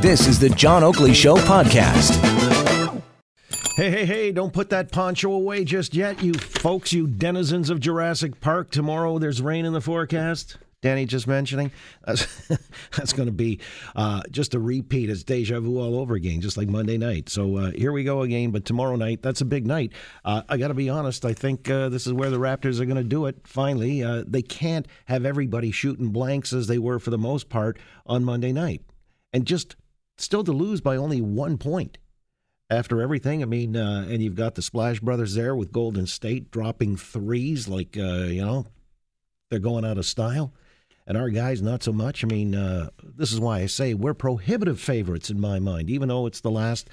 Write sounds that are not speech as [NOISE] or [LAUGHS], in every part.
This is the John Oakley Show podcast. Hey, hey, hey, don't put that poncho away just yet, you folks, you denizens of Jurassic Park. Tomorrow there's rain in the forecast. Danny just mentioning. [LAUGHS] That's, that's going to be uh, just a repeat. It's deja vu all over again, just like Monday night. So uh, here we go again. But tomorrow night, that's a big night. Uh, I got to be honest. I think uh, this is where the Raptors are going to do it. Finally, uh, they can't have everybody shooting blanks as they were for the most part on Monday night, and just still to lose by only one point after everything. I mean, uh, and you've got the Splash Brothers there with Golden State dropping threes like uh, you know they're going out of style, and our guys not so much. I mean, uh, this is why I say we're prohibitive favorites in my mind, even though it's the last,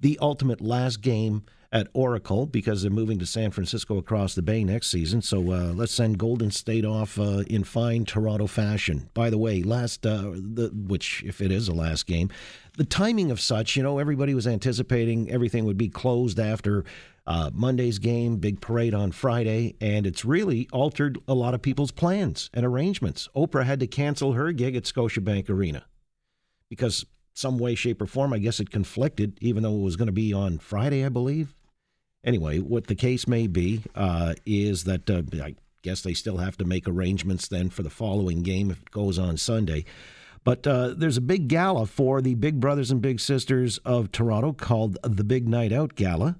the ultimate last game at Oracle because they're moving to San Francisco across the bay next season. So uh, let's send Golden State off uh, in fine Toronto fashion. By the way, last uh, the which if it is a last game, the timing of such, you know, everybody was anticipating everything would be closed after. Uh, Monday's game, big parade on Friday, and it's really altered a lot of people's plans and arrangements. Oprah had to cancel her gig at Scotiabank Arena because some way, shape, or form, I guess it conflicted, even though it was going to be on Friday, I believe. Anyway, what the case may be uh, is that uh, I guess they still have to make arrangements then for the following game if it goes on Sunday. But uh, there's a big gala for the Big Brothers and Big Sisters of Toronto called the Big Night Out Gala.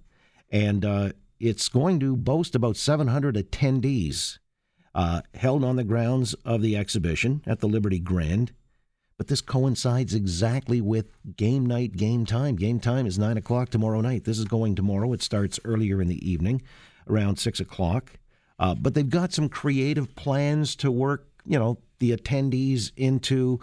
And uh, it's going to boast about 700 attendees uh, held on the grounds of the exhibition at the Liberty Grand. But this coincides exactly with game night, game time. Game time is 9 o'clock tomorrow night. This is going tomorrow. It starts earlier in the evening, around 6 o'clock. Uh, but they've got some creative plans to work, you know, the attendees into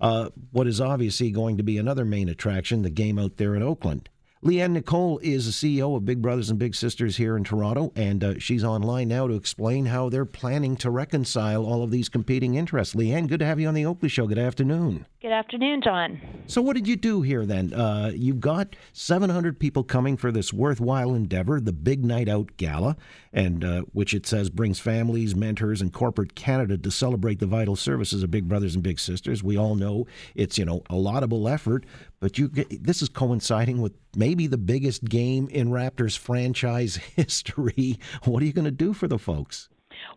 uh, what is obviously going to be another main attraction, the game out there in Oakland. Leanne Nicolle is the CEO of Big Brothers and Big Sisters here in Toronto, and uh, she's online now to explain how they're planning to reconcile all of these competing interests. Leanne, good to have you on the Oakley Show. Good afternoon. Good afternoon, John. So, what did you do here then? Uh, you've got 700 people coming for this worthwhile endeavor, the Big Night Out Gala, and uh, which it says brings families, mentors, and corporate Canada to celebrate the vital services of Big Brothers and Big Sisters. We all know it's you know a laudable effort, but you this is coinciding with maybe the biggest game in Raptors franchise [LAUGHS] history. What are you going to do for the folks?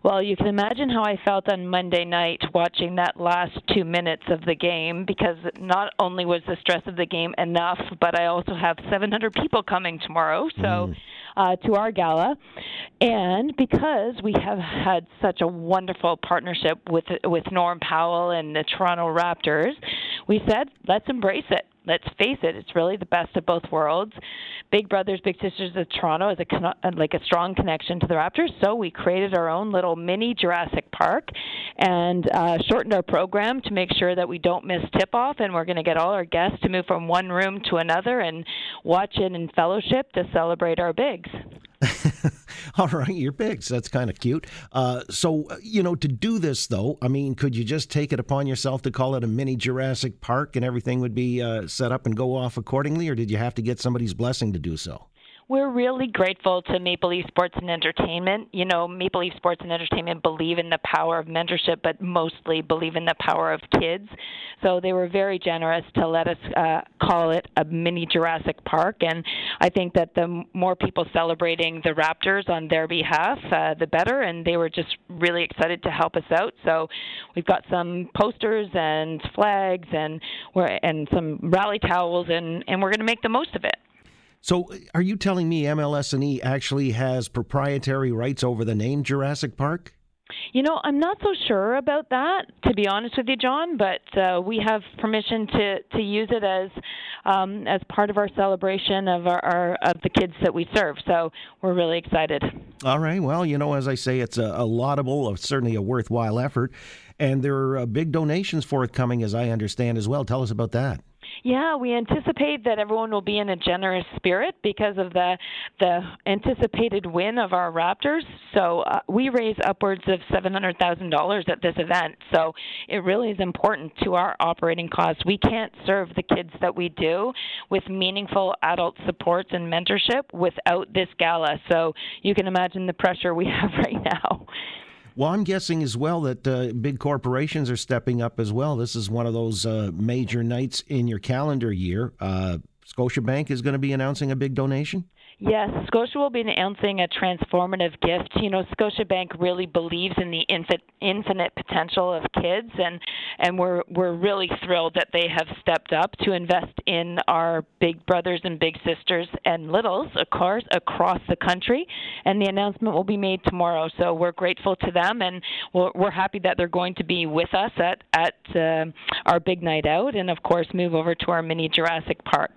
Well, you can imagine how I felt on Monday night watching that last two minutes of the game because not only was the stress of the game enough, but I also have 700 people coming tomorrow. So. Mm. Uh, to our gala, and because we have had such a wonderful partnership with with Norm Powell and the Toronto Raptors, we said let's embrace it let's face it, it's really the best of both worlds. Big Brothers Big Sisters of Toronto is a like a strong connection to the Raptors, so we created our own little mini Jurassic Park and uh, shortened our program to make sure that we don't miss tip off, and we're going to get all our guests to move from one room to another and watch it in fellowship to celebrate our bigs. [LAUGHS] [LAUGHS] All right, you're big, so that's kind of cute. Uh, so, uh, you know, to do this, though, I mean, could you just take it upon yourself to call it a mini Jurassic Park and everything would be uh, set up and go off accordingly, or did you have to get somebody's blessing to do so? We're really grateful to Maple Leaf Sports and Entertainment. You know, Maple Leaf Sports and Entertainment believe in the power of mentorship, but mostly believe in the power of kids. So they were very generous to let us uh, call it a mini Jurassic Park. And I think that the more people celebrating the Raptors on their behalf, uh, the better. And they were just really excited to help us out. So we've got some posters and flags and we're, and some rally towels, and, and we're going to make the most of it. So, are you telling me MLS&E actually has proprietary rights over the name Jurassic Park? You know, I'm not so sure about that, to be honest with you, John. But uh, we have permission to to use it as um, as part of our celebration of our, our, of the kids that we serve. So we're really excited. All right. Well, you know, as I say, it's a, a laudable, certainly a worthwhile effort, and there are uh, big donations forthcoming, as I understand as well. Tell us about that. Yeah, we anticipate that everyone will be in a generous spirit because of the the anticipated win of our Raptors. So uh, we raise upwards of seven hundred thousand dollars at this event. So it really is important to our operating costs. We can't serve the kids that we do with meaningful adult supports and mentorship without this gala. So you can imagine the pressure we [LAUGHS] have right now. Well, I'm guessing as well that uh, big corporations are stepping up as well. This is one of those uh, major nights in your calendar year. Uh, Scotiabank is going to be announcing a big donation. Yes, Scotia will be announcing a transformative gift. You know, Scotiabank really believes in the infin- infinite potential of kids, and and we're we're really thrilled that they have stepped up to invest in our big brothers and big sisters and littles, of course, across the country. And the announcement will be made tomorrow. So we're grateful to them, and we're, we're happy that they're going to be with us at at uh, our big night out, and of course move over to our mini Jurassic Park.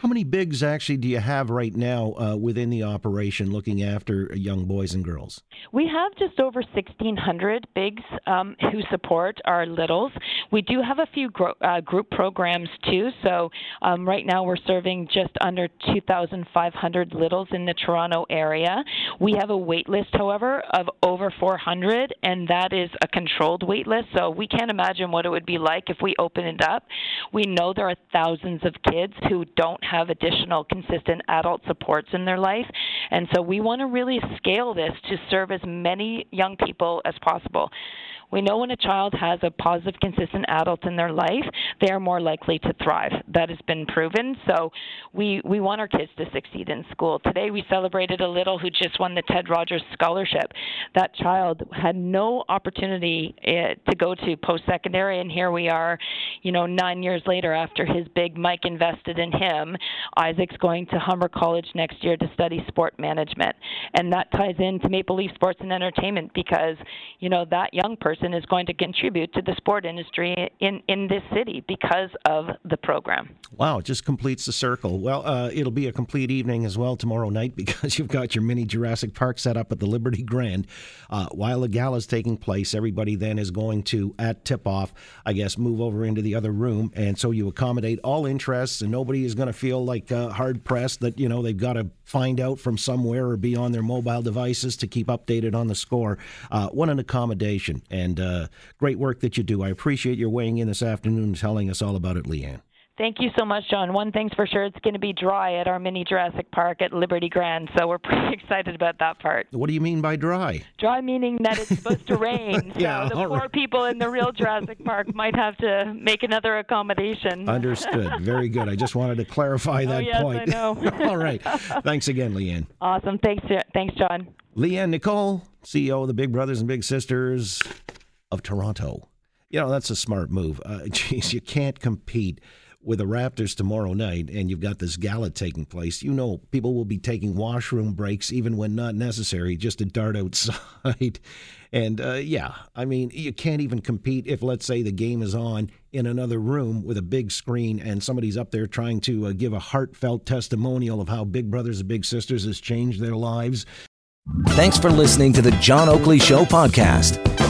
How many bigs actually do you have right now uh, within the operation looking after young boys and girls? We have just over 1,600 bigs um, [LAUGHS] who support our littles. We do have a few gro- uh, group programs too. So um, right now we're serving just under 2,500 littles in the Toronto area. We have a wait list, however, of over 400, and that is a controlled wait list. So we can't imagine what it would be like if we open it up. We know there are thousands of kids who don't have additional consistent adult supports in their life. And so we want to really scale this to serve as many young people as possible. We know when a child has a positive, consistent adult in their life, they are more likely to thrive. That has been proven. So we, we want our kids to succeed in school. Today we celebrated a little who just won the Ted Rogers Scholarship. That child had no opportunity uh, to go to post secondary, and here we are, you know, nine years later after his big Mike invested in him. Isaac's going to Humber College next year to study sport management. And that ties into Maple Leaf Sports and Entertainment because, you know, that young person person is going to contribute to the sport industry in, in this city because of the program. Wow, it just completes the circle. Well, uh, it'll be a complete evening as well tomorrow night [LAUGHS] because you've got your mini Jurassic Park set up at the Liberty Grand. Uh, while the gala is taking place, everybody then is going to, at tip off, I guess, move over into the other room. And so you accommodate all interests, and nobody is going to feel like uh, hard pressed that, you know, they've got to find out from somewhere or be on their mobile devices to keep updated on the score. Uh, what an accommodation. And and uh, great work that you do. I appreciate your weighing in this afternoon and telling us all about it, Leanne. Thank you so much, John. One thing's for sure, it's going to be dry at our mini Jurassic Park at Liberty Grand, so we're [LAUGHS] pretty excited about that part. What do you mean by dry? Dry meaning that it's supposed to rain, [LAUGHS] so yeah, the poor right. people in the real Jurassic Park might have to make another accommodation. Understood. Very good. I just wanted to clarify [LAUGHS] oh, that oh, yes, point. I know. all right. Thanks again, Leanne. Awesome. Thanks, thanks, John. Leanne Nicolle, CEO of the Big Brothers and Big Sisters of Toronto. You know, that's a smart move. Uh, [LAUGHS] geez, you can't compete with the Raptors tomorrow night and you've got this gala taking place. You know, people will be taking washroom breaks even when not necessary just to dart outside. [LAUGHS] and uh, yeah, I mean, you can't even compete if, let's say, the game is on in another room with a big screen and somebody's up there trying to uh, give a heartfelt testimonial of how Big Brothers and Big Sisters has changed their lives. Thanks for listening to the John Oakley Show podcast.